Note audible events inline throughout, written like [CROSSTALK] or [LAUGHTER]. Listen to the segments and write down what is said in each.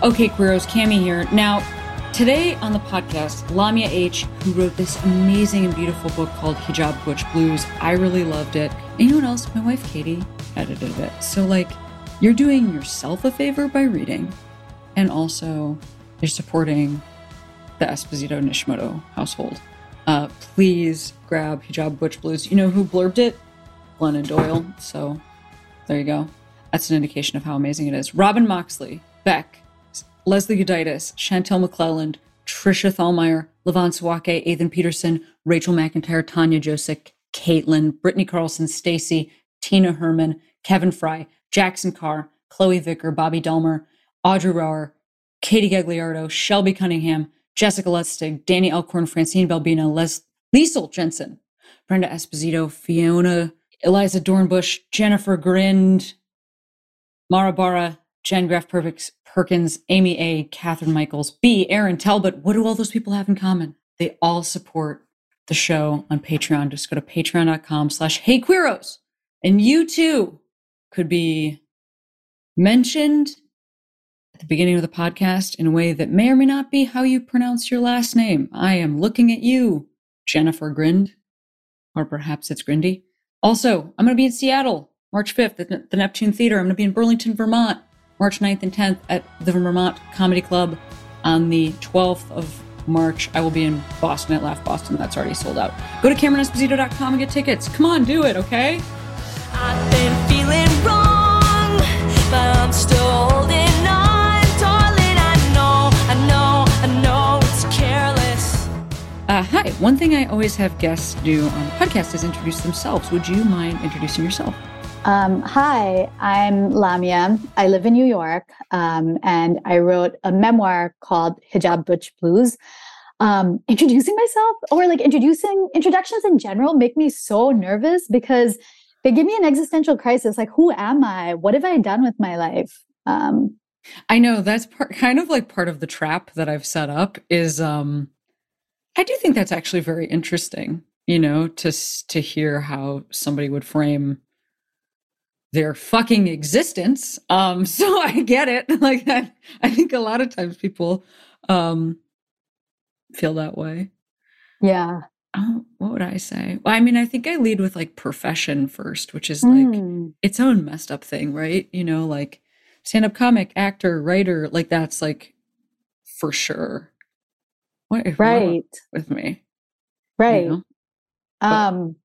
Okay, Queeros, Cami here. Now, today on the podcast, Lamya H., who wrote this amazing and beautiful book called Hijab Butch Blues, I really loved it. And you know else? My wife Katie edited it. So, like, you're doing yourself a favor by reading, and also you're supporting the Esposito Nishimoto household. Uh, please grab Hijab Butch Blues. You know who blurbed it? Glennon Doyle. So, there you go. That's an indication of how amazing it is. Robin Moxley, Beck, Leslie Uditis, Chantel McClelland, Trisha Thalmeyer, Levon Swake, Ethan Peterson, Rachel McIntyre, Tanya Josick, Caitlin, Brittany Carlson, Stacy, Tina Herman, Kevin Fry, Jackson Carr, Chloe Vicker, Bobby Delmer, Audrey Rower, Katie Gagliardo, Shelby Cunningham, Jessica Lustig, Danny Elkhorn, Francine Belbina, Les- Liesel Jensen, Brenda Esposito, Fiona, Eliza Dornbush, Jennifer Grind, Mara Barra, Jen Graff Perkins, Amy A., Catherine Michaels, B., Aaron Talbot. What do all those people have in common? They all support the show on Patreon. Just go to patreon.com slash heyqueeros. And you too could be mentioned at the beginning of the podcast in a way that may or may not be how you pronounce your last name. I am looking at you, Jennifer Grind, or perhaps it's Grindy. Also, I'm going to be in Seattle March 5th at the Neptune Theater. I'm going to be in Burlington, Vermont March 9th and 10th at the Vermont Comedy Club. On the 12th of March, I will be in Boston at Laugh Boston. That's already sold out. Go to CameronEsposito.com and get tickets. Come on, do it, okay? I've been feeling wrong, but I'm still holding on, darling. I know, I know, I know it's careless. Uh, hi. One thing I always have guests do on the podcast is introduce themselves. Would you mind introducing yourself? Um, hi, I'm Lamya. I live in New York, um, and I wrote a memoir called Hijab Butch Blues. Um, [LAUGHS] introducing myself or like introducing introductions in general make me so nervous because they give me an existential crisis. Like, who am I? What have I done with my life? Um, I know that's part, kind of like part of the trap that I've set up. Is um, I do think that's actually very interesting. You know, to to hear how somebody would frame their fucking existence. Um, [LAUGHS] so I get it. [LAUGHS] Like that, I think a lot of times people um feel that way. Yeah. Oh, what would I say? Well, I mean, I think I lead with like profession first, which is like mm. its own messed up thing, right? You know, like stand up comic, actor, writer, like that's like for sure. What right with me? Right. You know? Um,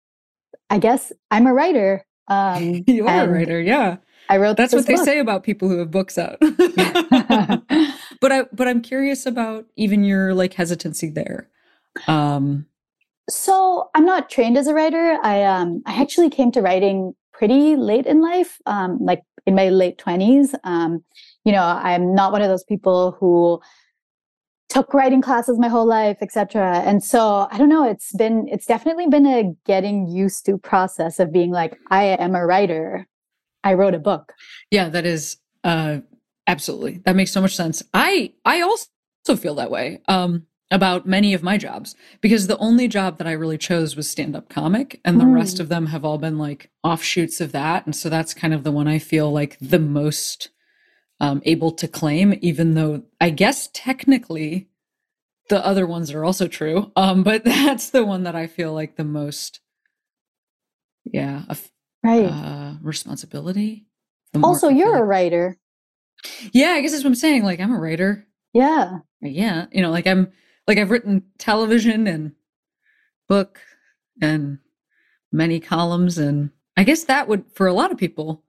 I guess I'm a writer. Um, [LAUGHS] you are a writer, yeah. I wrote. That's what they say about people who have books out. [LAUGHS] but I, but I'm curious about even your like hesitancy there. Um, so I'm not trained as a writer. I um, I actually came to writing pretty late in life, um, like in my late twenties. Um, you know, I'm not one of those people who took writing classes my whole life etc and so i don't know it's been it's definitely been a getting used to process of being like i am a writer. I wrote a book. Yeah that is uh absolutely. That makes so much sense. I i also feel that way um about many of my jobs because the only job that i really chose was stand-up comic and the mm. rest of them have all been like offshoots of that. And so that's kind of the one i feel like the most um, able to claim, even though I guess technically the other ones are also true. Um, but [LAUGHS] that's the one that I feel like the most, yeah, right uh, responsibility. Also, you're a writer. Yeah, I guess that's what I'm saying. Like, I'm a writer. Yeah. Yeah. You know, like I'm, like I've written television and book and many columns. And I guess that would, for a lot of people,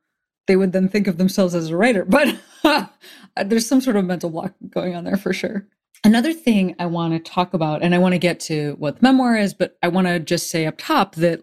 they would then think of themselves as a writer. But [LAUGHS] [LAUGHS] there's some sort of mental block going on there for sure. Another thing I want to talk about, and I want to get to what the memoir is, but I want to just say up top that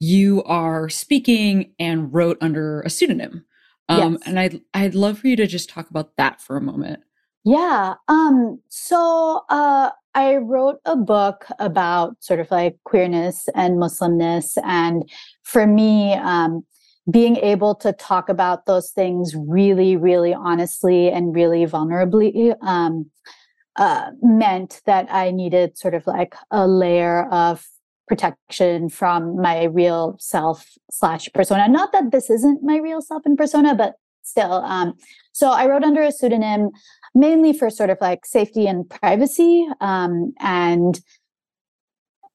you are speaking and wrote under a pseudonym. Um, yes. And I'd, I'd love for you to just talk about that for a moment. Yeah. Um, so uh, I wrote a book about sort of like queerness and Muslimness. And for me, um, being able to talk about those things really, really honestly and really vulnerably um, uh, meant that I needed sort of like a layer of protection from my real self slash persona. Not that this isn't my real self and persona, but still. Um, so I wrote under a pseudonym mainly for sort of like safety and privacy. Um, and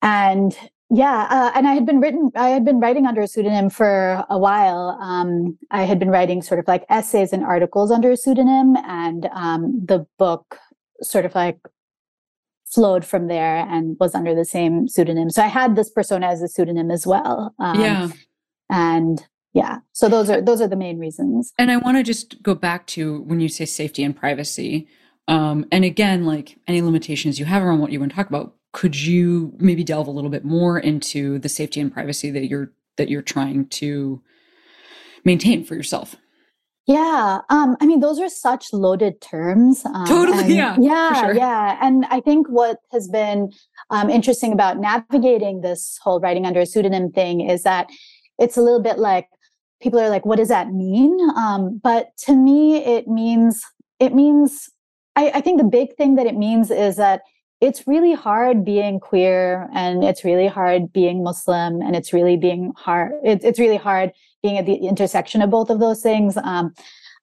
and yeah, uh, and I had been written. I had been writing under a pseudonym for a while. Um, I had been writing sort of like essays and articles under a pseudonym, and um, the book sort of like flowed from there and was under the same pseudonym. So I had this persona as a pseudonym as well. Um, yeah, and yeah, so those are those are the main reasons. And I want to just go back to when you say safety and privacy. Um, and again, like any limitations you have around what you want to talk about, could you maybe delve a little bit more into the safety and privacy that you're that you're trying to maintain for yourself yeah um i mean those are such loaded terms um, totally yeah yeah sure. yeah and i think what has been um, interesting about navigating this whole writing under a pseudonym thing is that it's a little bit like people are like what does that mean um, but to me it means it means I, I think the big thing that it means is that it's really hard being queer and it's really hard being Muslim and it's really being hard. It's, it's really hard being at the intersection of both of those things. Um,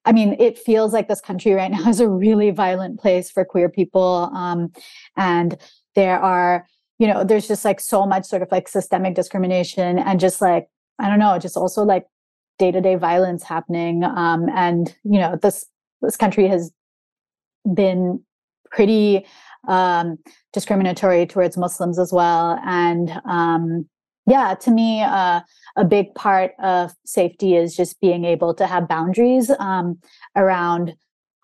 I mean, it feels like this country right now [LAUGHS] is a really violent place for queer people. Um, and there are, you know, there's just like so much sort of like systemic discrimination and just like, I don't know, just also like day to day violence happening. Um, and, you know, this, this country has been pretty um, discriminatory towards Muslims as well. And um, yeah, to me, uh, a big part of safety is just being able to have boundaries um, around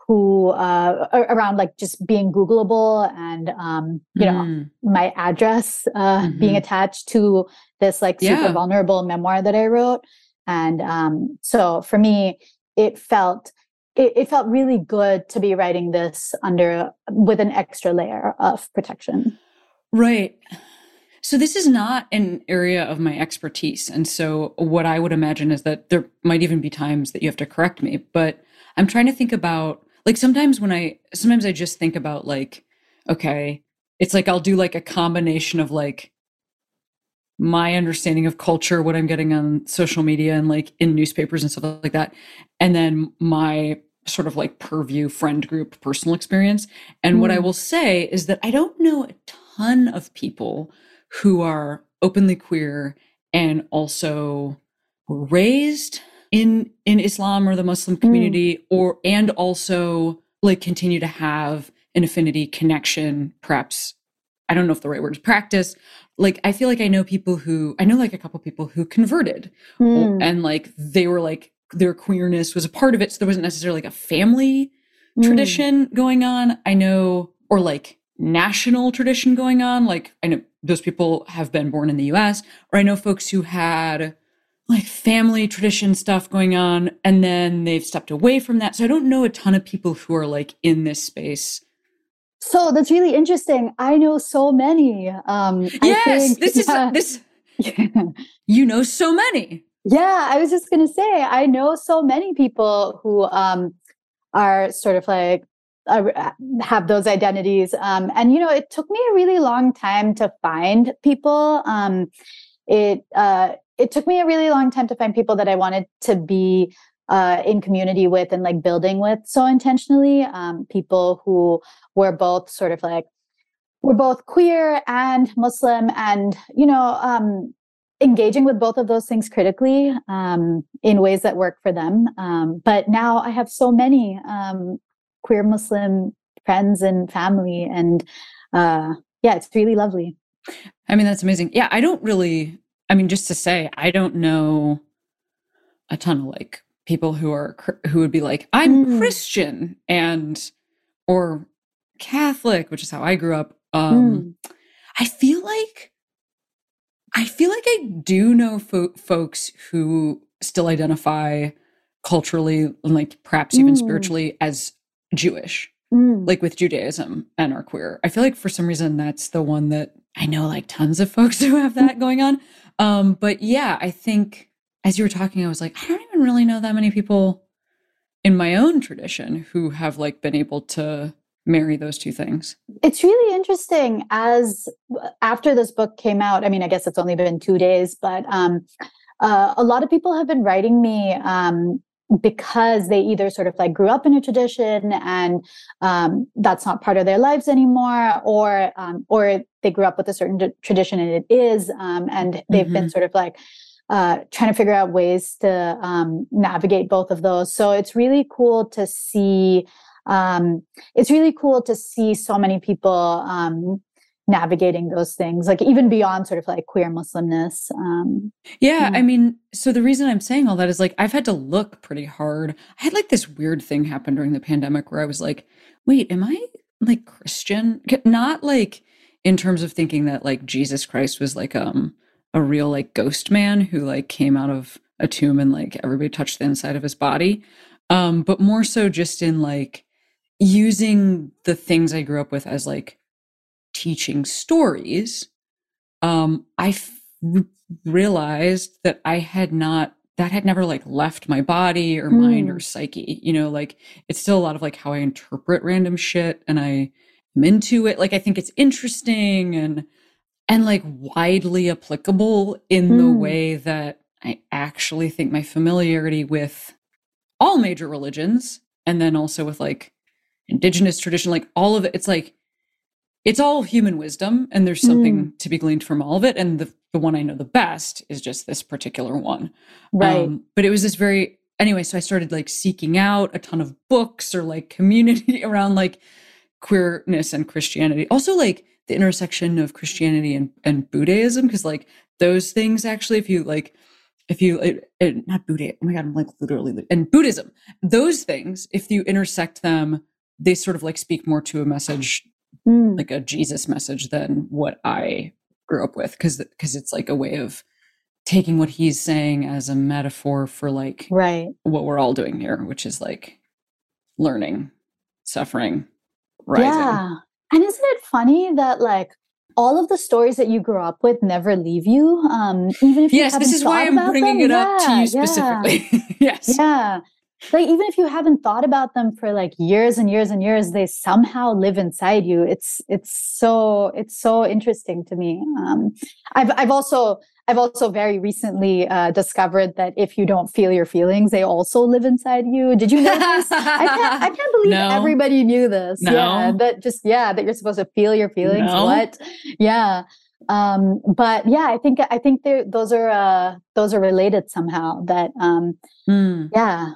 who uh, around like just being googleable and um, you mm. know my address uh, mm-hmm. being attached to this like super yeah. vulnerable memoir that i wrote and um, so for me it felt it, it, felt really good to be writing this under with an extra layer of protection. Right. So this is not an area of my expertise. And so what I would imagine is that there might even be times that you have to correct me, but I'm trying to think about like sometimes when I sometimes I just think about like okay, it's like I'll do like a combination of like my understanding of culture, what I'm getting on social media and like in newspapers and stuff like that, and then my sort of like purview friend group personal experience. And mm. what I mm. will say is that I don't know a ton of people who are openly queer and also raised in in Islam or the Muslim mm. community mm. or and also like continue to have an affinity connection perhaps I don't know if the right word is practice like I feel like I know people who I know like a couple people who converted mm. and like they were like their queerness was a part of it. So there wasn't necessarily like a family mm. tradition going on. I know, or like national tradition going on. Like I know those people have been born in the US, or I know folks who had like family tradition stuff going on and then they've stepped away from that. So I don't know a ton of people who are like in this space so that's really interesting. I know so many. Um, yes, think, this yeah. is this. [LAUGHS] you know so many. Yeah, I was just going to say, I know so many people who um, are sort of like uh, have those identities. Um, and, you know, it took me a really long time to find people. Um, it, uh, it took me a really long time to find people that I wanted to be uh, in community with and like building with so intentionally. Um, people who were both sort of like we're both queer and Muslim, and you know, um, engaging with both of those things critically um, in ways that work for them. Um, but now I have so many um, queer Muslim friends and family, and uh, yeah, it's really lovely. I mean, that's amazing. Yeah, I don't really. I mean, just to say, I don't know a ton of like people who are who would be like, I'm mm. Christian and or Catholic, which is how I grew up. Um, mm. I feel like I feel like I do know fo- folks who still identify culturally and like perhaps even mm. spiritually as Jewish. mm. like with Judaism and are queer. I feel like for some reason that's the one that I know like tons of folks [LAUGHS] who have that going on. Um, but yeah, I think as you were talking, I was like, I don't even really know that many people in my own tradition who have like been able to marry those two things. It's really interesting as after this book came out, I mean, I guess it's only been two days, but um, uh, a lot of people have been writing me um, because they either sort of like grew up in a tradition and um, that's not part of their lives anymore, or um, or they grew up with a certain d- tradition and it is, um, and they've mm-hmm. been sort of like uh, trying to figure out ways to um, navigate both of those. So it's really cool to see. Um, it's really cool to see so many people um, navigating those things, like even beyond sort of like queer Muslimness. Um, yeah, I mean, so the reason I'm saying all that is like I've had to look pretty hard. I had like this weird thing happen during the pandemic where I was like, wait, am I like Christian? Not like in terms of thinking that like Jesus Christ was like um a real like ghost man who like came out of a tomb and like everybody touched the inside of his body. Um, but more so just in like using the things I grew up with as like teaching stories, um, I f- realized that I had not that had never like left my body or mind mm. or psyche. You know, like it's still a lot of like how I interpret random shit and I am into it. Like I think it's interesting and and like widely applicable in mm. the way that I actually think my familiarity with all major religions and then also with like indigenous tradition, like all of it, it's like it's all human wisdom and there's something mm. to be gleaned from all of it and the, the one i know the best is just this particular one right um, but it was this very anyway so i started like seeking out a ton of books or like community [LAUGHS] around like queerness and christianity also like the intersection of christianity and, and buddhism because like those things actually if you like if you it, it, not buddhism oh my god i'm like literally and buddhism those things if you intersect them they sort of like speak more to a message mm. like a Jesus message than what I grew up with because because it's like a way of taking what he's saying as a metaphor for like right what we're all doing here, which is like learning, suffering, rising. Yeah. And isn't it funny that like all of the stories that you grew up with never leave you, um, even if yes, this is why I'm bringing them. it yeah, up to you specifically. Yeah. [LAUGHS] yes, yeah, like even if you haven't thought about them for like years and years and years they somehow live inside you it's it's so it's so interesting to me um, i've i've also i've also very recently uh, discovered that if you don't feel your feelings they also live inside you did you know this i can't i can't [LAUGHS] believe no. everybody knew this no. yeah that just yeah that you're supposed to feel your feelings no. what yeah um but yeah i think i think they those are uh those are related somehow that um mm. yeah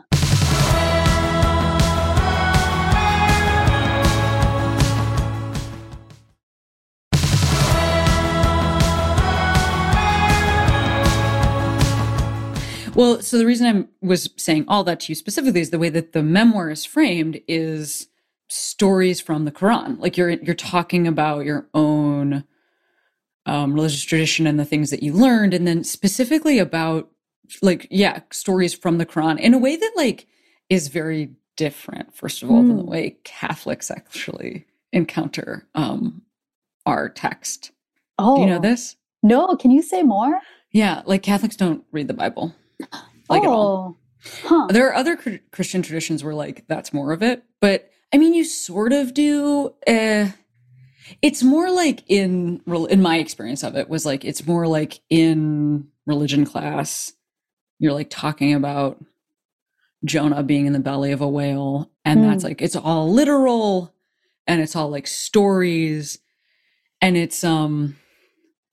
Well, so the reason I was saying all that to you specifically is the way that the memoir is framed is stories from the Quran. Like you're you're talking about your own um, religious tradition and the things that you learned, and then specifically about like yeah stories from the Quran in a way that like is very different. First of all, mm. than the hmm. way Catholics actually encounter um, our text. Oh, Do you know oh. this? No, can you say more? Yeah, like Catholics don't read the Bible like oh. at all. Huh. There are other Christian traditions where like that's more of it, but I mean, you sort of do. Uh, it's more like in in my experience of it was like it's more like in religion class, you're like talking about Jonah being in the belly of a whale, and mm. that's like it's all literal, and it's all like stories, and it's um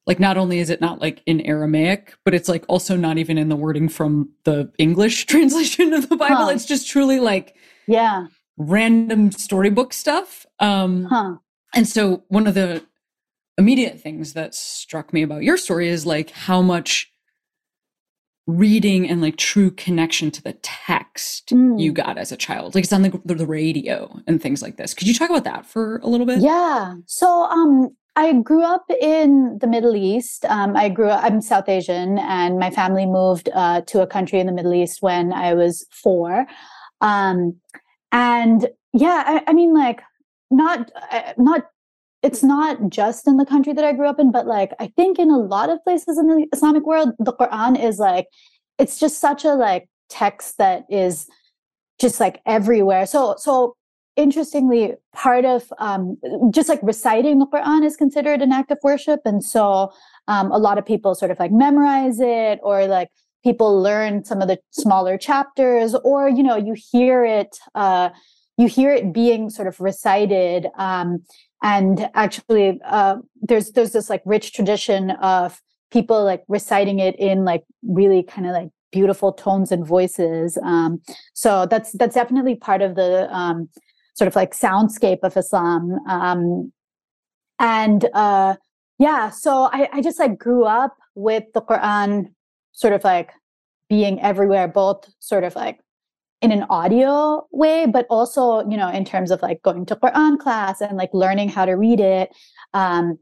like not only is it not like in aramaic but it's like also not even in the wording from the english [LAUGHS] translation of the bible. Huh. it's just truly like yeah. random storybook stuff. Um huh. and so one of the immediate things that struck me about your story is like how much reading and like true connection to the text mm. you got as a child. Like it's on the, the radio and things like this. Could you talk about that for a little bit? Yeah. So um I grew up in the Middle East. Um, I grew up, I'm South Asian, and my family moved uh, to a country in the Middle East when I was four. Um, and yeah, I, I, mean, like, not uh, not it's not just in the country that I grew up in, but like I think in a lot of places in the Islamic world, the Quran is like it's just such a like text that is just like everywhere. So so interestingly, part of um, just like reciting the Quran is considered an act of worship, and so um, a lot of people sort of like memorize it or like people learn some of the smaller chapters or you know you hear it uh, you hear it being sort of recited um, and actually uh, there's there's this like rich tradition of people like reciting it in like really kind of like beautiful tones and voices um, so that's that's definitely part of the um, sort of like soundscape of islam um, and uh, yeah so I, I just like grew up with the quran sort of like being everywhere both sort of like in an audio way but also you know in terms of like going to quran class and like learning how to read it um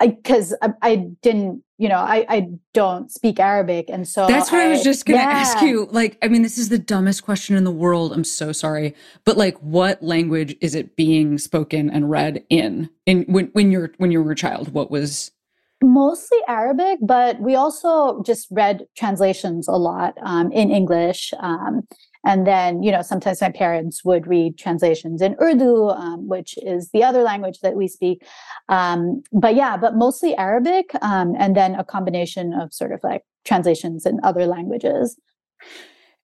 because I, I, I, didn't you know I, I don't speak arabic and so that's what i, I was just gonna yeah. ask you like i mean this is the dumbest question in the world i'm so sorry but like what language is it being spoken and read in in when, when you're when you were a child what was mostly Arabic, but we also just read translations a lot um, in English. Um, and then, you know, sometimes my parents would read translations in Urdu, um, which is the other language that we speak. Um, but yeah, but mostly Arabic, um, and then a combination of sort of like translations in other languages.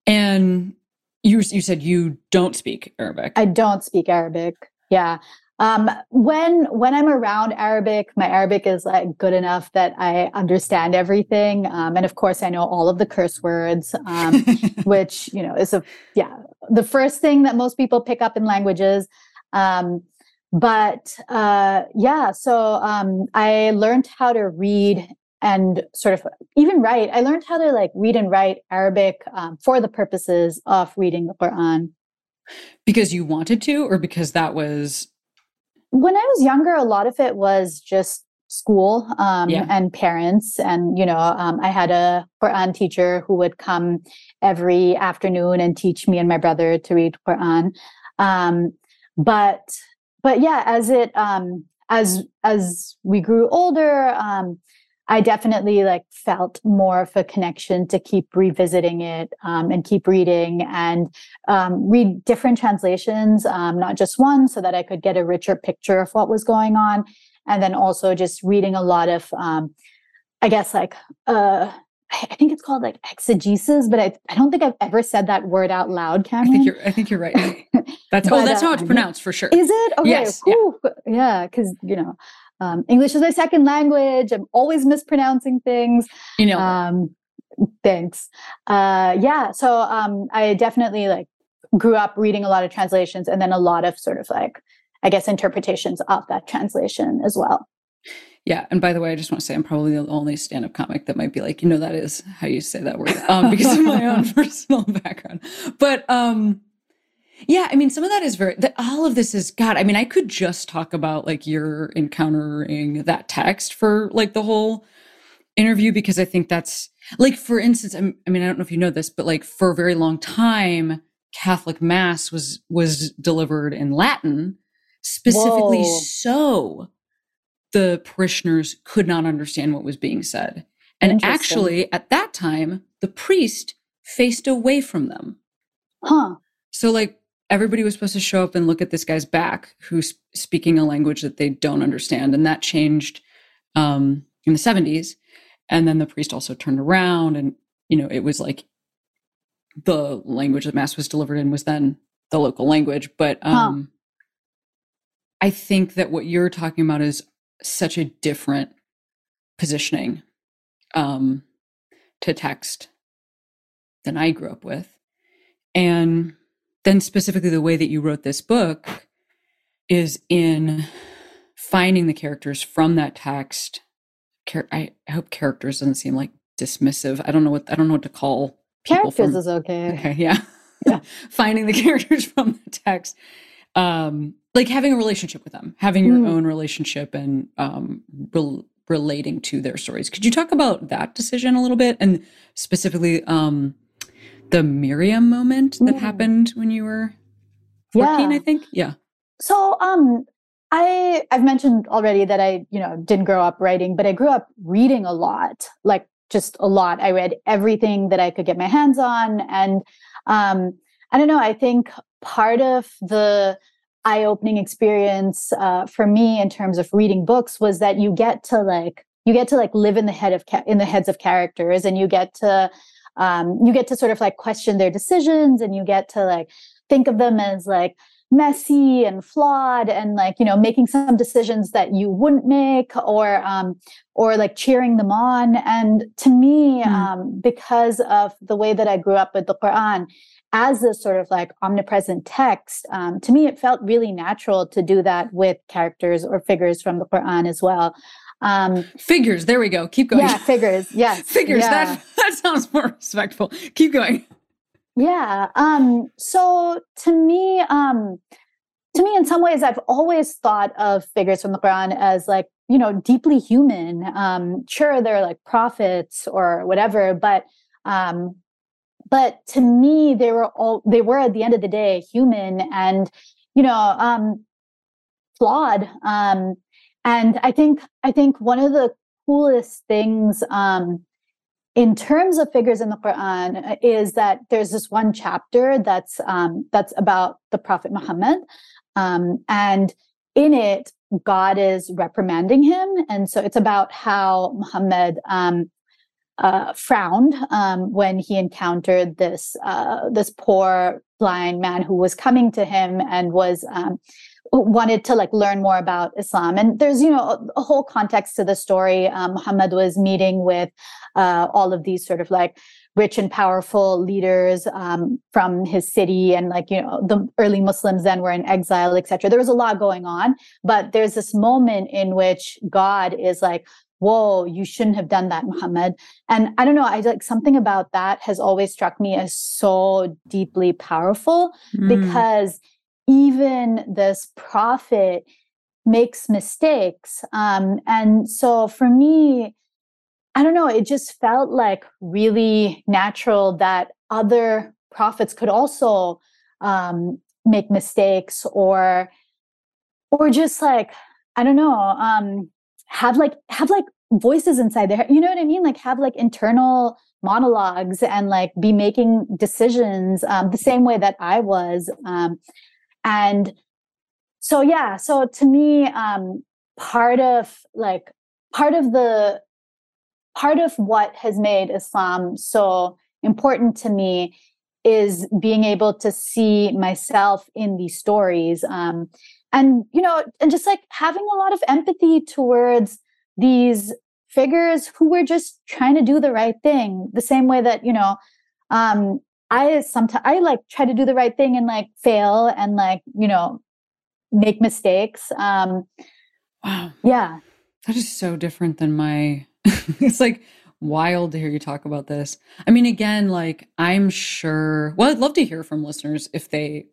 And you you said you don't speak Arabic. I don't speak Arabic. Yeah. Um, when when I'm around Arabic, my Arabic is like good enough that I understand everything, um, and of course I know all of the curse words, um, [LAUGHS] which you know is a yeah the first thing that most people pick up in languages. Um, but uh, yeah, so um, I learned how to read and sort of even write. I learned how to like read and write Arabic um, for the purposes of reading the Quran. Because you wanted to, or because that was when I was younger, a lot of it was just school um, yeah. and parents. And, you know, um, I had a Quran teacher who would come every afternoon and teach me and my brother to read Quran. Um, but, but yeah, as it, um, as, as we grew older, um, I definitely like felt more of a connection to keep revisiting it um, and keep reading and um, read different translations, um, not just one, so that I could get a richer picture of what was going on. And then also just reading a lot of, um, I guess, like, uh, I think it's called like exegesis, but I, I don't think I've ever said that word out loud, Cameron. I think you're, I think you're right. [LAUGHS] That's, but, oh, that's uh, how it's pronounced for sure. Is it? Okay, yes, cool. Yeah, because, yeah, you know, um, English is my second language. I'm always mispronouncing things. You know. Um, thanks. Uh, yeah. So um, I definitely like grew up reading a lot of translations and then a lot of sort of like, I guess, interpretations of that translation as well. Yeah, and by the way, I just want to say I'm probably the only stand-up comic that might be like, you know, that is how you say that word, um, because of my own [LAUGHS] personal background. But um, yeah, I mean, some of that is very, that all of this is, God, I mean, I could just talk about like your encountering that text for like the whole interview because I think that's like, for instance, I'm, I mean, I don't know if you know this, but like for a very long time, Catholic Mass was was delivered in Latin, specifically Whoa. so the parishioners could not understand what was being said. And actually, at that time, the priest faced away from them. Huh. So, like, everybody was supposed to show up and look at this guy's back who's speaking a language that they don't understand. And that changed um, in the 70s and then the priest also turned around and you know it was like the language that mass was delivered in was then the local language. But um, huh. i think that what you're talking about is such a different positioning um, to text than i grew up with. And then specifically the way that you wrote this book is in finding the characters from that text. I hope characters doesn't seem like dismissive. I don't know what I don't know what to call characters from, is okay. [LAUGHS] Okay, yeah, [LAUGHS] yeah. [LAUGHS] finding the characters from the text, um, like having a relationship with them, having your mm. own relationship, and um, re- relating to their stories. Could you talk about that decision a little bit, and specifically um, the Miriam moment that mm. happened when you were 14, yeah. I think. Yeah. So um I I've mentioned already that I, you know, didn't grow up writing, but I grew up reading a lot, like just a lot. I read everything that I could get my hands on. And um, I don't know, I think part of the eye-opening experience uh, for me in terms of reading books was that you get to like you get to like live in the head of ca- in the heads of characters and you get to um, you get to sort of like question their decisions and you get to like think of them as like messy and flawed and like you know making some decisions that you wouldn't make or um or like cheering them on and to me mm. um because of the way that i grew up with the quran as a sort of like omnipresent text um to me it felt really natural to do that with characters or figures from the quran as well um figures there we go keep going yeah figures yes [LAUGHS] figures yeah. that [LAUGHS] that sounds more respectful keep going yeah. Um, so to me, um, to me, in some ways, I've always thought of figures from the Quran as like, you know, deeply human. Um, sure, they're like prophets or whatever, but um, but to me, they were all they were at the end of the day human and, you know, um, flawed. Um, and I think I think one of the coolest things um, in terms of figures in the Quran uh, is that there's this one chapter that's um, that's about the Prophet Muhammad, um, and in it, God is reprimanding him, and so it's about how Muhammad um, uh, frowned um, when he encountered this uh, this poor blind man who was coming to him and was um, wanted to like learn more about Islam. And there's, you know, a, a whole context to the story. Um, Muhammad was meeting with uh, all of these sort of like rich and powerful leaders um, from his city and like you know the early muslims then were in exile etc there was a lot going on but there's this moment in which god is like whoa you shouldn't have done that muhammad and i don't know i like something about that has always struck me as so deeply powerful mm. because even this prophet makes mistakes. Um, and so for me, I don't know, it just felt like really natural that other prophets could also um, make mistakes or or just like i don't know um have like have like voices inside there you know what i mean like have like internal monologues and like be making decisions um, the same way that i was um, and so yeah so to me um part of like part of the part of what has made islam so important to me is being able to see myself in these stories um and you know and just like having a lot of empathy towards these figures who were just trying to do the right thing the same way that you know um I sometimes I like try to do the right thing and like fail and like, you know, make mistakes. Um wow. Yeah. That is so different than my [LAUGHS] it's like wild to hear you talk about this. I mean, again, like I'm sure well, I'd love to hear from listeners if they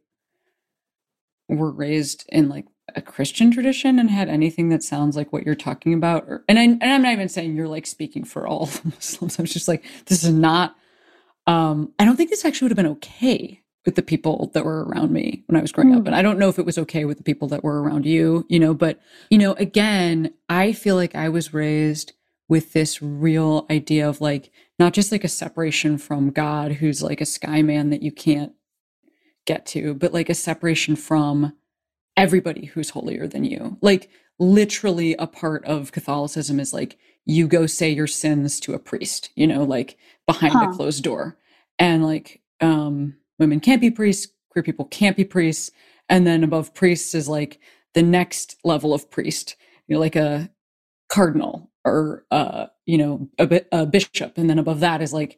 were raised in like a Christian tradition and had anything that sounds like what you're talking about. Or, and I and I'm not even saying you're like speaking for all [LAUGHS] Muslims. I'm just like, this is not um, I don't think this actually would have been okay with the people that were around me when I was growing mm. up. And I don't know if it was okay with the people that were around you, you know, but, you know, again, I feel like I was raised with this real idea of like, not just like a separation from God, who's like a sky man that you can't get to, but like a separation from everybody who's holier than you. Like, literally, a part of Catholicism is like, you go say your sins to a priest, you know, like behind huh. a closed door. And like um women can't be priests, queer people can't be priests. And then above priests is like the next level of priest, you know, like a cardinal or uh, you know, a, a bishop. And then above that is like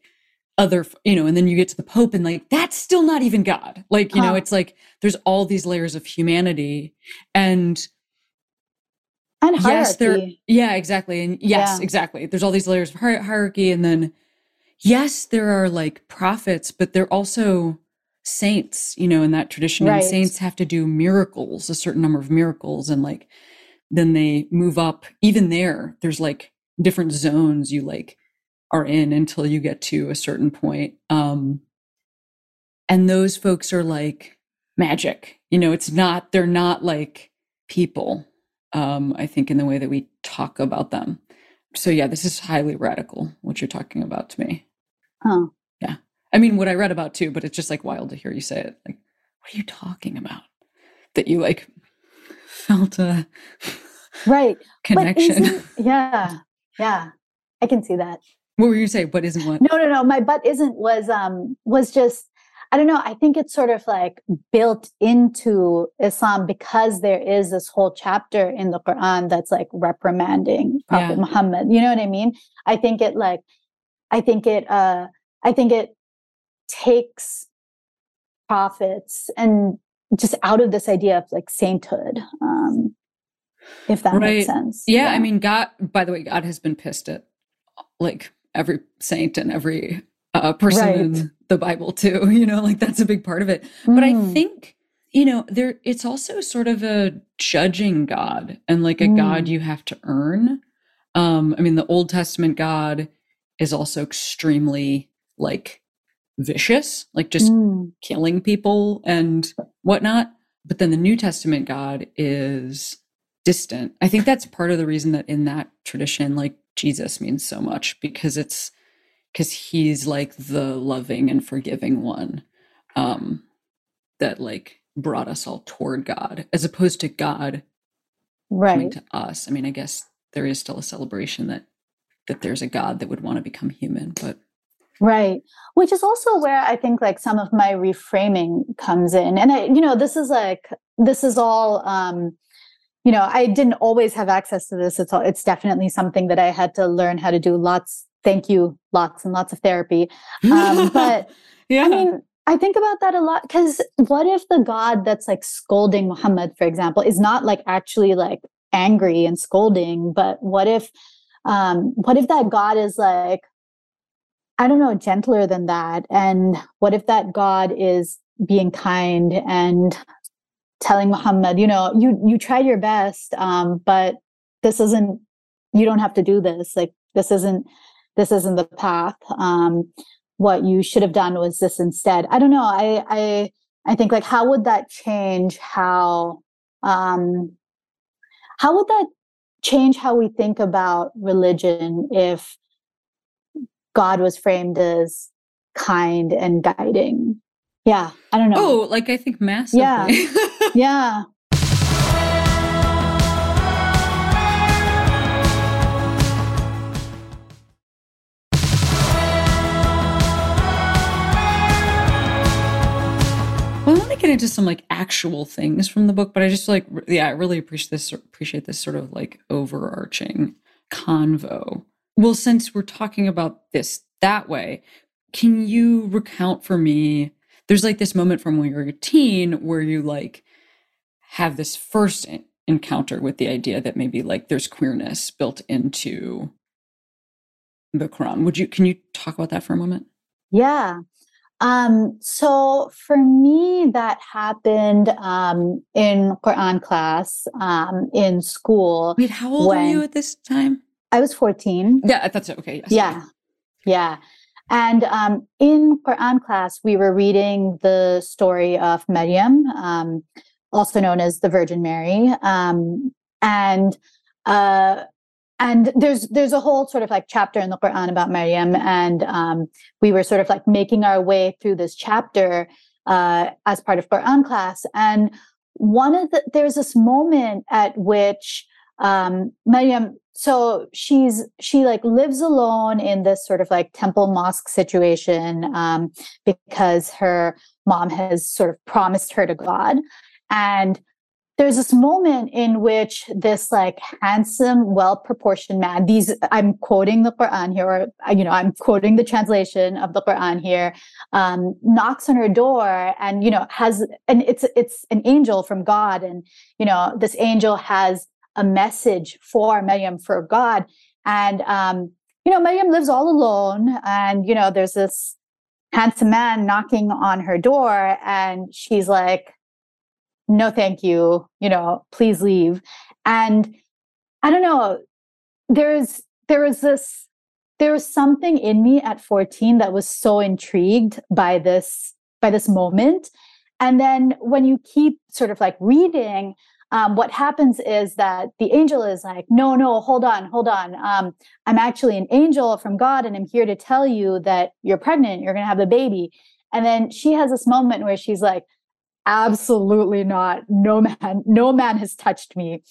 other you know and then you get to the pope and like that's still not even god like you huh. know it's like there's all these layers of humanity and and hierarchy. yes there yeah exactly and yes yeah. exactly there's all these layers of hierarchy and then yes there are like prophets but they're also saints you know in that tradition right. and saints have to do miracles a certain number of miracles and like then they move up even there there's like different zones you like are in until you get to a certain point um and those folks are like magic you know it's not they're not like people. Um, I think in the way that we talk about them. So yeah, this is highly radical. What you're talking about to me. Oh, Yeah, I mean what I read about too, but it's just like wild to hear you say it. Like, what are you talking about? That you like [LAUGHS] felt a right. [LAUGHS] Connection. yeah, yeah, I can see that. What were you saying? What isn't what? No, no, no. My butt isn't was um was just I don't know. I think it's sort of like built into Islam because there is this whole chapter in the Quran that's like reprimanding Prophet Yeah. Muhammad. You know what I mean? I think it like I think it uh I think it takes prophets and just out of this idea of like sainthood. Um if that Right. makes sense. Yeah, I mean, God. By the way, God has been pissed at like every saint and every uh, person Right. in the Bible too. [LAUGHS] You know, like that's a big part of it. But I Mm, think you know there. It's also sort of a judging God and like a God Mm. you have to earn. Um, I mean, the Old Testament God is also extremely like vicious, like just mm, killing people and whatnot. But then the New Testament God is distant. I think that's part of the reason that in that tradition, like Jesus means so much because it's because he's like the loving and forgiving one um, that like brought us all toward God, as opposed to God coming right. to us. I mean, I guess there is still a celebration that that there's a God that would want to become human, but Right. Which is also where I think like some of my reframing comes in. And I, you know, this is like, this is all, um, you know, I didn't always have access to this. It's all, it's definitely something that I had to learn how to do lots. Thank you. Lots and lots of therapy. Um, but [LAUGHS] yeah, I mean, I think about that a lot because what if the God that's like scolding Muhammad, for example, is not like actually like angry and scolding, but what if, um, what if that God is like, I don't know, gentler than that? And what if that God is being kind and telling Muhammad, you know, you you tried your best, um, but this isn't. You don't have to do this. Like this isn't. This isn't the path. Um, what you should have done was this instead. I don't know. I I I think like how would that change how um, how would that change how we think about religion if God was framed as kind and guiding. Yeah, I don't know. Oh, like I think massively. Yeah. [LAUGHS] Yeah. Get into some like actual things from the book, but I just like, yeah, I really appreciate this. Appreciate this sort of like overarching convo. Well, since we're talking about this that way, can you recount for me? There's like this moment from when you're a teen where you like have this first en- encounter with the idea that maybe like there's queerness built into the Quran. Would you? Can you talk about that for a moment? Yeah. Um, so for me, that happened um, in Quran class um, in school. Wait, how old were you at this time? I was 14. Yeah, that's okay. Yes. Yeah. Yeah. And um, in Quran class, we were reading the story of Maryam, um, also known as the Virgin Mary. Um, and uh, and there's there's a whole sort of like chapter in the Quran about Maryam, and um, we were sort of like making our way through this chapter uh, as part of Quran class. And one of the there's this moment at which um, Maryam so she's she like lives alone in this sort of like temple mosque situation um, because her mom has sort of promised her to God, and there's this moment in which this like handsome, well proportioned man. These I'm quoting the Quran here, or uh, you know I'm quoting the translation of the Quran here. Um, knocks on her door, and you know has and it's it's an angel from God, and you know this angel has a message for Maryam for God. And, um, you know, Maryam lives all alone. And, you know, there's this handsome man knocking on her door. And she's like, no, thank you. You know, please leave. And I don't know, there's, there was this, there was something in me at 14 that was so intrigued by this, by this moment. And then when you keep sort of like reading, um, what happens is that the angel is like, no, no, hold on, hold on. Um, I'm actually an angel from God, and I'm here to tell you that you're pregnant, you're going to have a baby. And then she has this moment where she's like, absolutely not. No man, no man has touched me.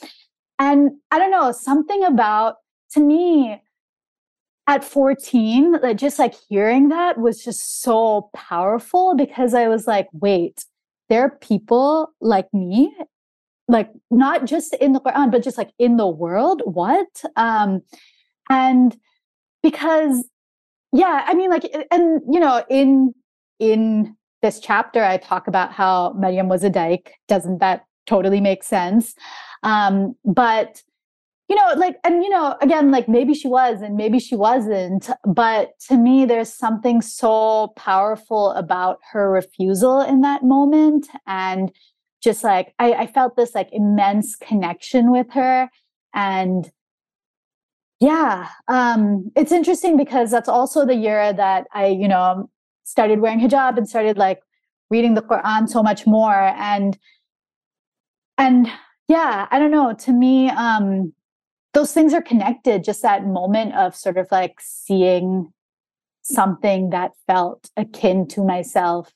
And I don't know, something about, to me, at 14, like just like hearing that was just so powerful because I was like, wait, there are people like me like not just in the Quran, but just like in the world. What? Um, and because, yeah, I mean, like, and you know, in in this chapter, I talk about how Maryam was a dyke. Doesn't that totally make sense? Um, but you know, like, and you know, again, like maybe she was and maybe she wasn't. But to me, there's something so powerful about her refusal in that moment and just like I, I felt this like immense connection with her and yeah um it's interesting because that's also the year that i you know started wearing hijab and started like reading the quran so much more and and yeah i don't know to me um those things are connected just that moment of sort of like seeing something that felt akin to myself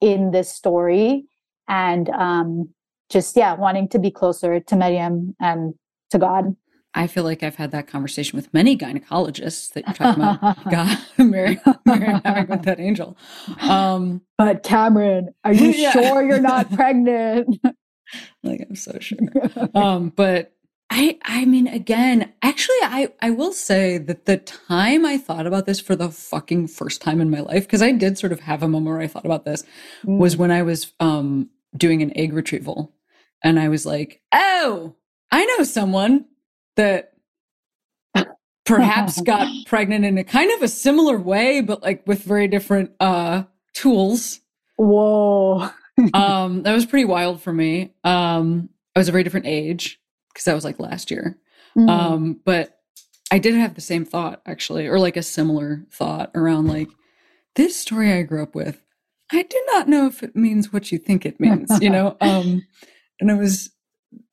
in this story and um, just yeah wanting to be closer to Maryam and to God. I feel like I've had that conversation with many gynecologists that you're talking about [LAUGHS] God, [LAUGHS] Mary, Mary having with that angel. Um, but Cameron, are you [LAUGHS] yeah. sure you're not pregnant? like I'm so sure. Um, but I I mean again, actually I I will say that the time I thought about this for the fucking first time in my life because I did sort of have a moment where I thought about this mm. was when I was um doing an egg retrieval. And I was like, oh, I know someone that perhaps [LAUGHS] got pregnant in a kind of a similar way, but like with very different uh tools. Whoa. [LAUGHS] um, that was pretty wild for me. Um, I was a very different age because that was like last year. Mm. Um, but I did have the same thought actually, or like a similar thought around like this story I grew up with I do not know if it means what you think it means, you know? [LAUGHS] Um, and it was,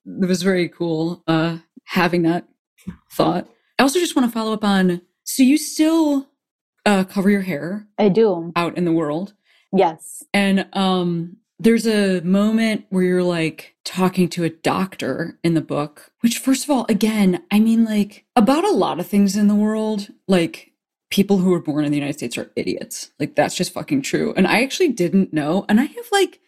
it was very cool, uh, having that thought. I also just want to follow up on, so you still, uh, cover your hair. I do. Out in the world. Yes. And, um, there's a moment where you're like talking to a doctor in the book, which, first of all, again, I mean, like about a lot of things in the world, like people who were born in the United States are idiots. Like that's just fucking true. And I actually didn't know. And I have like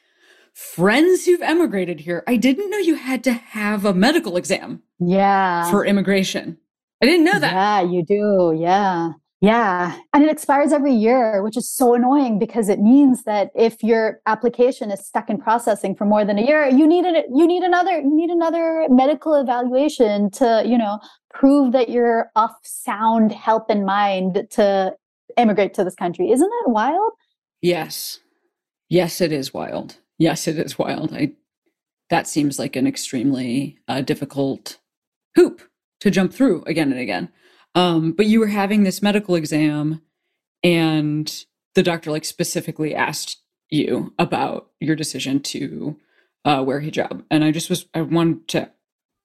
friends who've emigrated here. I didn't know you had to have a medical exam. Yeah. For immigration. I didn't know that. Yeah, you do. Yeah. Yeah. And it expires every year, which is so annoying because it means that if your application is stuck in processing for more than a year, you need it you need another you need another medical evaluation to, you know, prove that you're of sound health and mind to immigrate to this country. Isn't that wild? Yes. Yes, it is wild. Yes, it is wild. I that seems like an extremely uh, difficult hoop to jump through again and again. Um, but you were having this medical exam, and the doctor like specifically asked you about your decision to uh, wear hijab, and I just was I wanted to,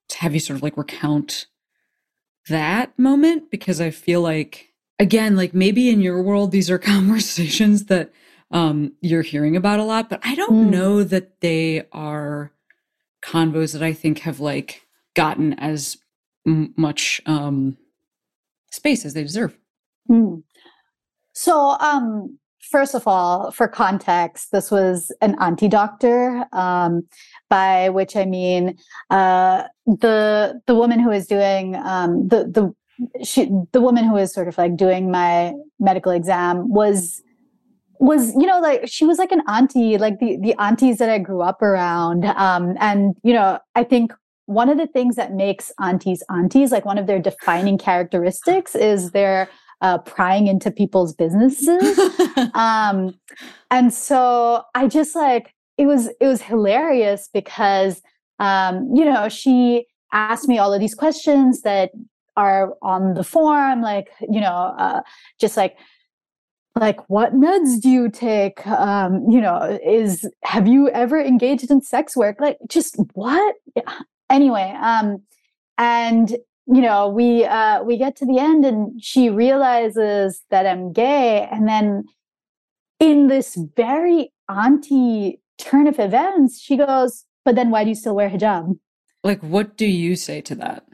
to have you sort of like recount that moment because I feel like again, like maybe in your world these are [LAUGHS] conversations that um, you're hearing about a lot, but I don't mm. know that they are convos that I think have like gotten as m- much um, space as they deserve. Mm. So, um, first of all, for context, this was an auntie doctor, um, by which I mean uh, the the woman who is doing um, the the she the woman who is sort of like doing my medical exam was was you know like she was like an auntie like the the aunties that i grew up around um and you know i think one of the things that makes aunties aunties, like one of their defining characteristics, is their uh, prying into people's businesses. [LAUGHS] um, and so I just like it was it was hilarious because um, you know she asked me all of these questions that are on the form, like you know, uh, just like like what meds do you take um you know is have you ever engaged in sex work like just what anyway, um, and you know, we uh, we get to the end, and she realizes that I'm gay, and then in this very auntie turn of events, she goes, "But then why do you still wear hijab?" Like, what do you say to that?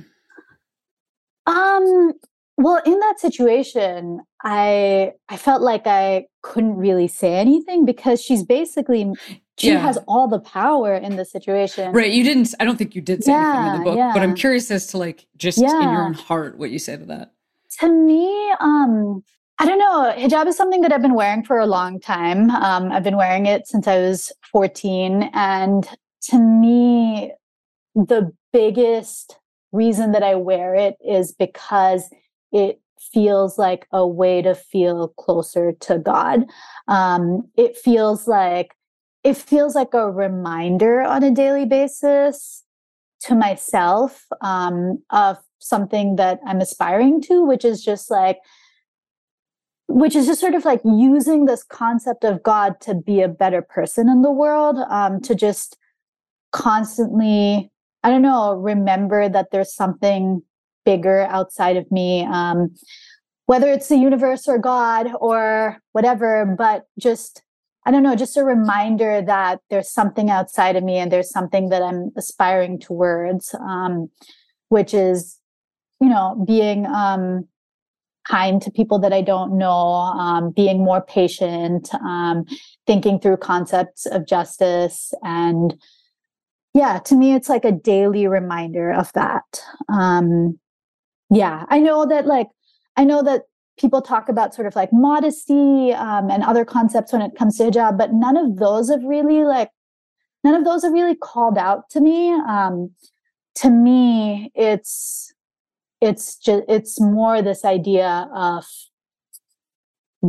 Um, well, in that situation, I I felt like I couldn't really say anything because she's basically she yeah. has all the power in the situation. Right. You didn't I don't think you did say yeah, anything in the book, yeah. but I'm curious as to like just in your own heart what you say to that. To me, um I don't know. Hijab is something that I've been wearing for a long time. Um, I've been wearing it since I was 14. And to me, the biggest reason that I wear it is because it feels like a way to feel closer to God. Um, it feels like it feels like a reminder on a daily basis to myself um, of something that I'm aspiring to, which is just like, which is just sort of like using this concept of God to be a better person in the world, um, to just constantly, I don't know, remember that there's something bigger outside of me um, whether it's the universe or god or whatever but just i don't know just a reminder that there's something outside of me and there's something that i'm aspiring towards um, which is you know being um, kind to people that i don't know um, being more patient um, thinking through concepts of justice. And yeah to me it's like a daily reminder of that um, yeah i know that like i know that people talk about sort of like modesty um, and other concepts when it comes to hijab but none of those have really like none of those have really called out to me. Um, to me it's it's just it's more this idea of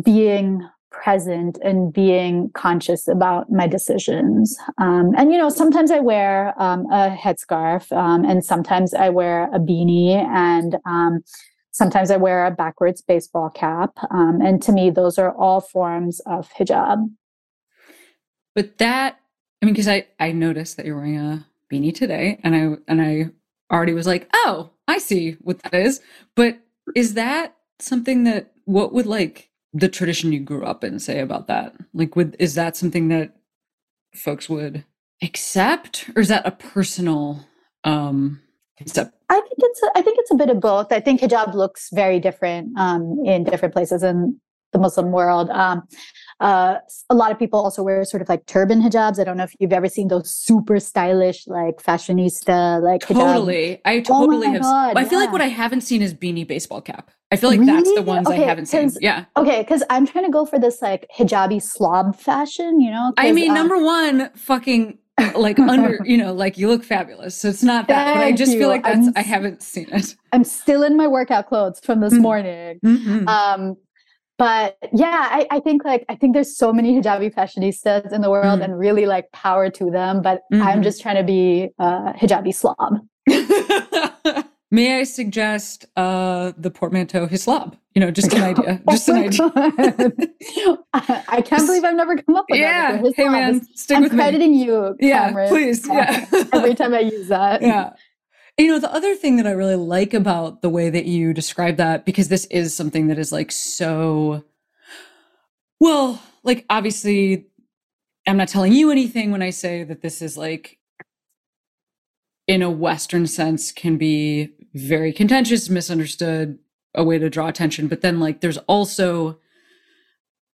being present and being conscious about my decisions. Um, and you know, sometimes I wear um, a headscarf, um, and sometimes I wear a beanie, and um, sometimes I wear a backwards baseball cap. Um, and to me, those are all forms of hijab. But that, I mean, because I I noticed that you're wearing a beanie today, and I and I already was like, oh, I see what that is. But is that something that what would like the tradition you grew up in say about that? Like, would is that something that folks would accept, or is that a personal um concept? I think it's a, I think it's a bit of both. I think hijab looks very different um, in different places in the Muslim world. Um, uh, a lot of people also wear sort of like turban hijabs. I don't know if you've ever seen those super stylish, like fashionista, like totally. Hijab. I oh totally oh have. God, I feel like what I haven't seen is beanie baseball cap. I feel like really? that's the ones okay, I haven't seen. Yeah. Okay, because I'm trying to go for this like hijabi slob fashion. You know. I mean, um, number one, fucking like [LAUGHS] under you know like you look fabulous so it's not that but i just you. feel like that's I'm, i have not seen it i'm still in my workout clothes from this mm-hmm. morning mm-hmm. um but yeah, I, I, think like I think there's so many hijabi fashionistas in the world, mm. and really like power to them. But mm-hmm. I'm just trying to be a hijabi slob. [LAUGHS] May I suggest uh, the portmanteau hislop? You know, just an [LAUGHS] idea. Oh just oh an idea. [LAUGHS] I, I, can't believe I've never come up with yeah. that. Hey man, stick I'm with crediting me. you. Yeah, please. Yeah. every time I use that. Yeah. You know, the other thing that I really like about the way that you describe that, because this is something that is like so, well, like obviously, I'm not telling you anything when I say that this is like, in a Western sense, can be very contentious, misunderstood, a way to draw attention. But then, like, there's also,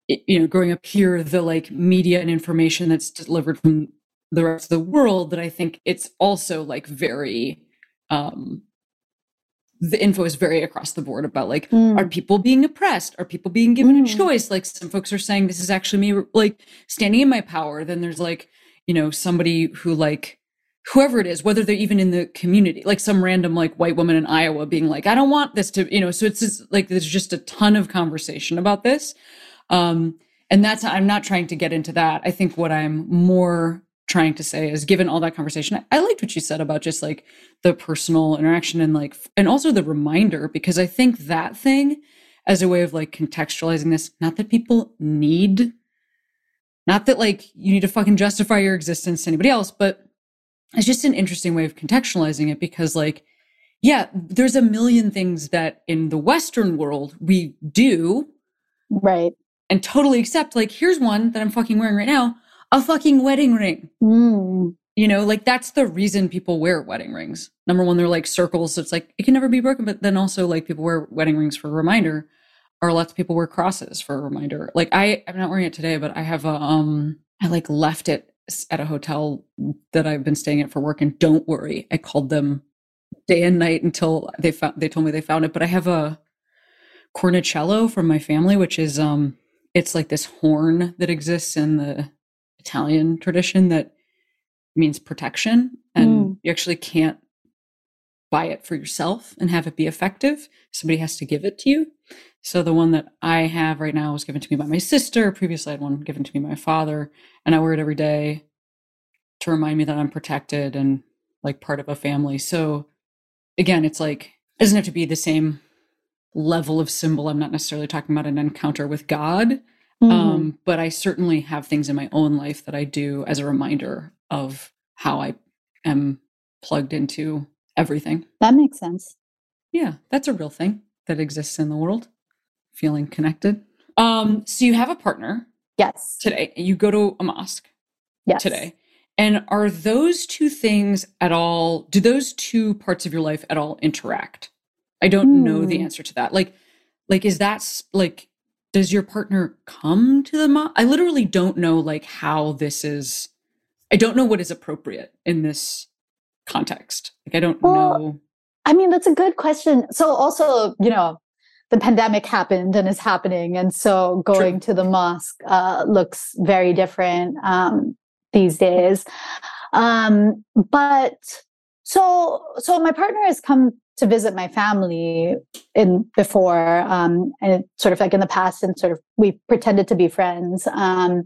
you know, growing up here, the like media and information that's delivered from the rest of the world that I think it's also like very um, the info is very across the board about like mm. are people being oppressed? Are people being given mm. a choice? Like some folks are saying this is actually me like standing in my power. Then there's like you know somebody who like whoever it is whether they're even in the community like some random like white woman in iowa being like i don't want this to you know so it's just like there's just a ton of conversation about this. Um and that's i'm not trying to get into that. I think what i'm more trying to say is given all that conversation I, I, liked what you said about just like the personal interaction and like and also the reminder because i think that thing as a way of like contextualizing this not that people need not that like you need to fucking justify your existence to anybody else but it's just an interesting way of contextualizing it because like yeah there's a million things that in the western world we do right. and totally accept. Like here's one that i'm fucking wearing right now a fucking wedding ring mm. you know like that's the reason people wear wedding rings number one they're like circles so it's like it can never be broken but then also like people wear wedding rings for a reminder or lots of people wear crosses for a reminder like i i'm not wearing it today but i have a um i like left it at a hotel that I've been staying at for work. And don't worry, I called them day and night until they found they told me they found it. But I have a cornicello from my family, which is um it's like this horn that exists in the Italian tradition that means protection. And mm. you actually can't buy it for yourself and have it be effective. Somebody has to give it to you. So the one that I have right now was given to me by my sister. Previously, I had one given to me by my father, and I wear it every day to remind me that I'm protected and like part of a family. So again, it's like it doesn't have to be the same level of symbol. I'm not necessarily talking about an encounter with God, mm-hmm. um, but I certainly have things in my own life that I do as a reminder of how I am plugged into everything. That makes sense. Yeah, that's a real thing that exists in the world feeling connected. Um, so you have a partner. Yes. Today. You go to a mosque. Yes. Today. And are those two things at all, do those two parts of your life at all interact? I don't mm. know the hmm. answer to that. Like, like, is that like, does your partner come to the mosque? I literally don't know like how this is. I don't know what is appropriate in this context. Like, I don't well, know. I mean, that's a good question. So also, you know, the pandemic happened and is happening. And so going True. to the mosque uh, looks very different um, these days. Um, but so, so my partner has come to visit my family in before, um, and sort of like in the past, and sort of we pretended to be friends. Um,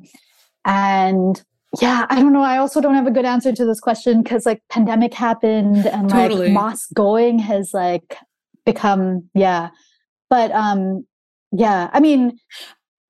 and yeah, I don't know. I also don't have a good answer to this question because like pandemic happened and totally. like mosque going has like become yeah but um, yeah, I mean,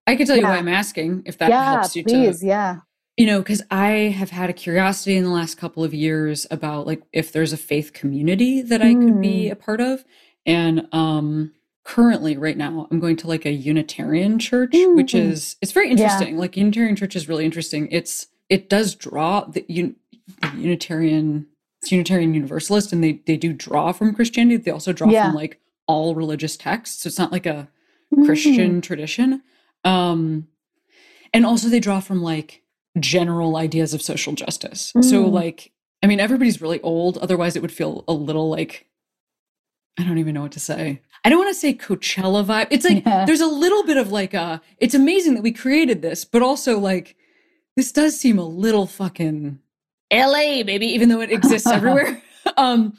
I can tell yeah. you why I'm asking if that yeah, helps you please, to, yeah. You know, because I have had a curiosity in the last couple of years about like if there's a faith community that I mm. could be hmm. a part of. And um currently right now I'm going to like a Unitarian church, mm. which is it's very interesting. Yeah. Like Unitarian church is really interesting. It's it does draw the, un, the Unitarian it's Unitarian Universalist and they they do draw from Christianity. They also draw yeah. from like all religious texts. So it's not like a mm-hmm. Christian tradition. Um, and also they draw from like general ideas of social justice. Mm. So like, I mean, everybody's really old. Otherwise, it would feel a little like I don't even know what to say. I don't want to say Coachella vibe. It's like yeah. there's a little bit of like a. It's amazing that we created this, but also like this does seem a little fucking LA, baby, even though it exists [LAUGHS] everywhere. um,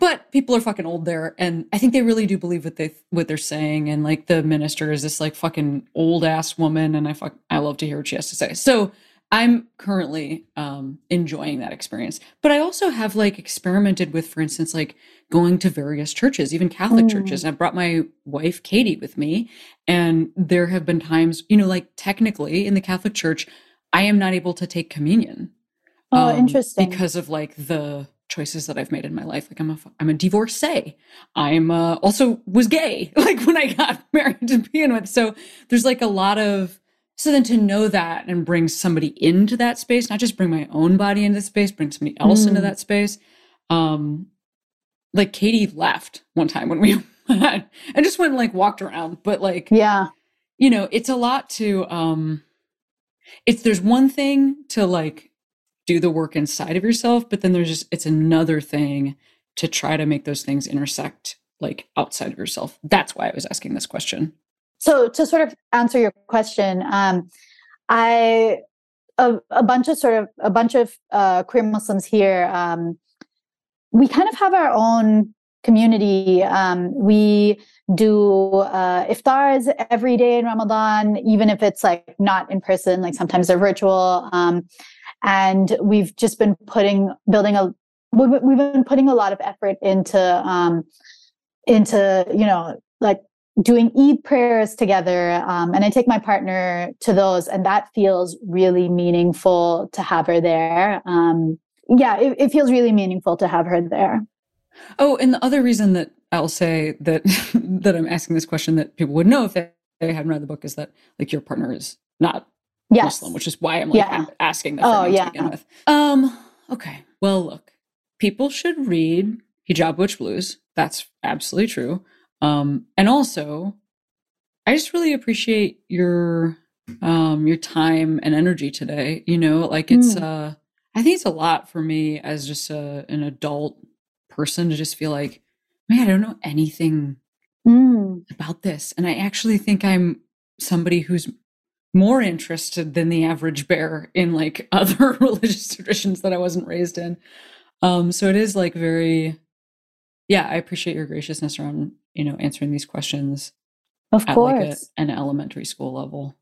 but people are fucking old there and i think they really do believe what they what they're saying and like the minister is this like fucking old ass woman and i fuck i love to hear what she has to say so i'm currently um enjoying that experience but i also have like experimented with for instance like going to various churches even catholic mm. churches i brought my wife katie with me and there have been times you know like technically in the catholic church i am not able to take communion oh um, interesting because of like the choices that I've made in my life. Like I'm a I'm a divorcee. I'm uh, also was gay [LAUGHS] like when I got [LAUGHS] married to begin with. So there's like a lot of so then to know that and bring somebody into that space, not just bring my own body into the space, bring somebody else mm. into that space. Um, like Katie left one time when we [LAUGHS] and just went and like walked around, but like yeah, you know, it's a lot to um. It's there's one thing to like do the work inside of yourself but then there's just it's another thing to try to make those things intersect like outside of yourself that's why i was asking this question so to sort of answer your question um i a, a bunch of sort of a bunch of uh, queer muslims here um we kind of have our own community um we do uh, iftars every day in Ramadan, even if it's like not in person, like sometimes they're virtual. Um, and we've just been putting building a we've been putting a lot of effort into um into you know like doing Eid prayers together um, and i take my partner to those and that feels really meaningful to have her there um, yeah, it, it feels really meaningful to have her there. Oh, and the other reason that I'll say that [LAUGHS] that I'm asking this question that people would know if they, they hadn't read the book is that like your partner is not yes. Muslim, which is why I'm like yeah. asking that oh, yeah. to begin with. Um, okay. Well, look, people should read Hijab Butch Blues. That's absolutely true. Um, and also, I just really appreciate your um your time and energy today. You know, like it's mm. uh I think it's a lot for me as just a, an adult person to just feel like, man, I don't know anything mm. about this. And I actually think I'm somebody who's more interested than the average bear in like [LAUGHS] other religious traditions that I wasn't raised in. Um, so it is like very, yeah, I appreciate your graciousness around, you know, answering these questions. Of at course. Like a, an elementary school level.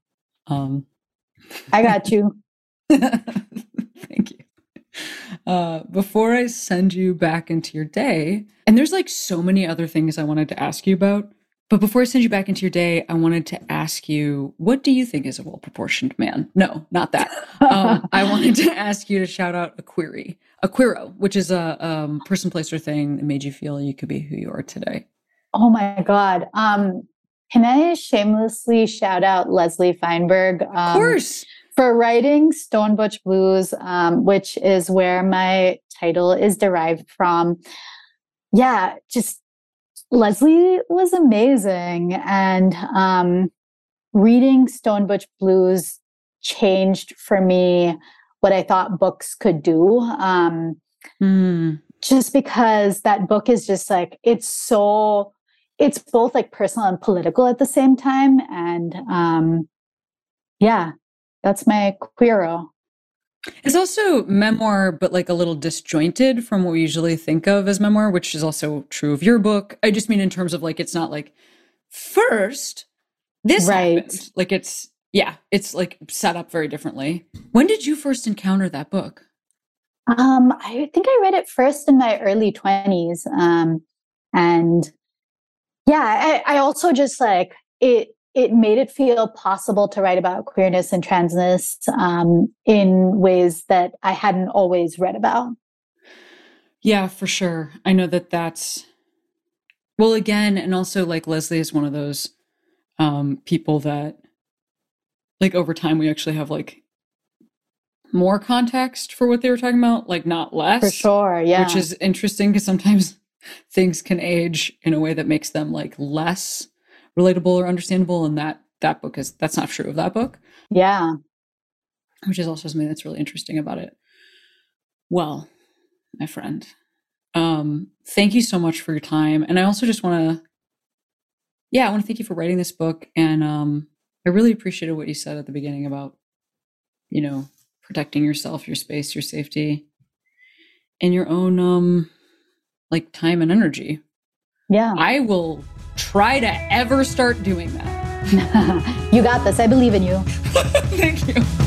Um, I got you. [LAUGHS] Thank you. Uh, before I send you back into your day, and there's like so many other things I wanted to ask you about, but before I send you back into your day, I wanted to ask you, what do you think is a well proportioned man? No, not that. Um, [LAUGHS] I wanted to ask you to shout out a query, a queero, which is a um, person, place, or thing that made you feel you could be who you are today. Oh my God. Um, can I shamelessly shout out Leslie Feinberg? Um, of course. For writing Stone Butch Blues, um, which is where my title is derived from. Yeah, just Leslie was amazing. And um, reading Stone Butch Blues changed for me what I thought books could do. Um, mm. Just because that book is just like, it's so, it's both like personal and political at the same time. And um, yeah, that's my queero. It's also memoir, but like a little disjointed from what we usually think of as memoir, which is also true of your book. I just mean in terms of like, it's not like first this right. happened. Like it's, yeah, it's like set up very differently. When did you first encounter that book? Um, I think I read it first in my early 20s. Um, and yeah, I, I also just like it it made it feel possible to write about queerness and transness um, in ways that I hadn't always read about. Yeah, for sure. I know that that's well again, and also like Leslie is one of those um, people that like over time we actually have like more context for what they were talking about, like not less. For sure, yeah. Which is interesting because sometimes things can age in a way that makes them like less relatable or understandable and that that book is that's not true of that book. Yeah. Which is also something that's really interesting about it. Well my friend um thank you so much for your time and i also just want to yeah i want to thank you for writing this book and um i really appreciated what you said at the beginning about you know protecting yourself your space your safety and your own um like time and energy yeah i will try to ever start doing that. [LAUGHS] you got this. I believe in you. [LAUGHS] Thank you.